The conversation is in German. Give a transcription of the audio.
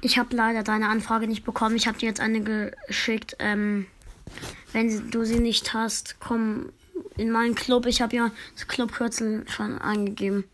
Ich habe leider deine Anfrage nicht bekommen. Ich habe dir jetzt eine geschickt. Ähm, wenn du sie nicht hast, komm in meinen Club. Ich habe ja das Clubkürzel schon angegeben.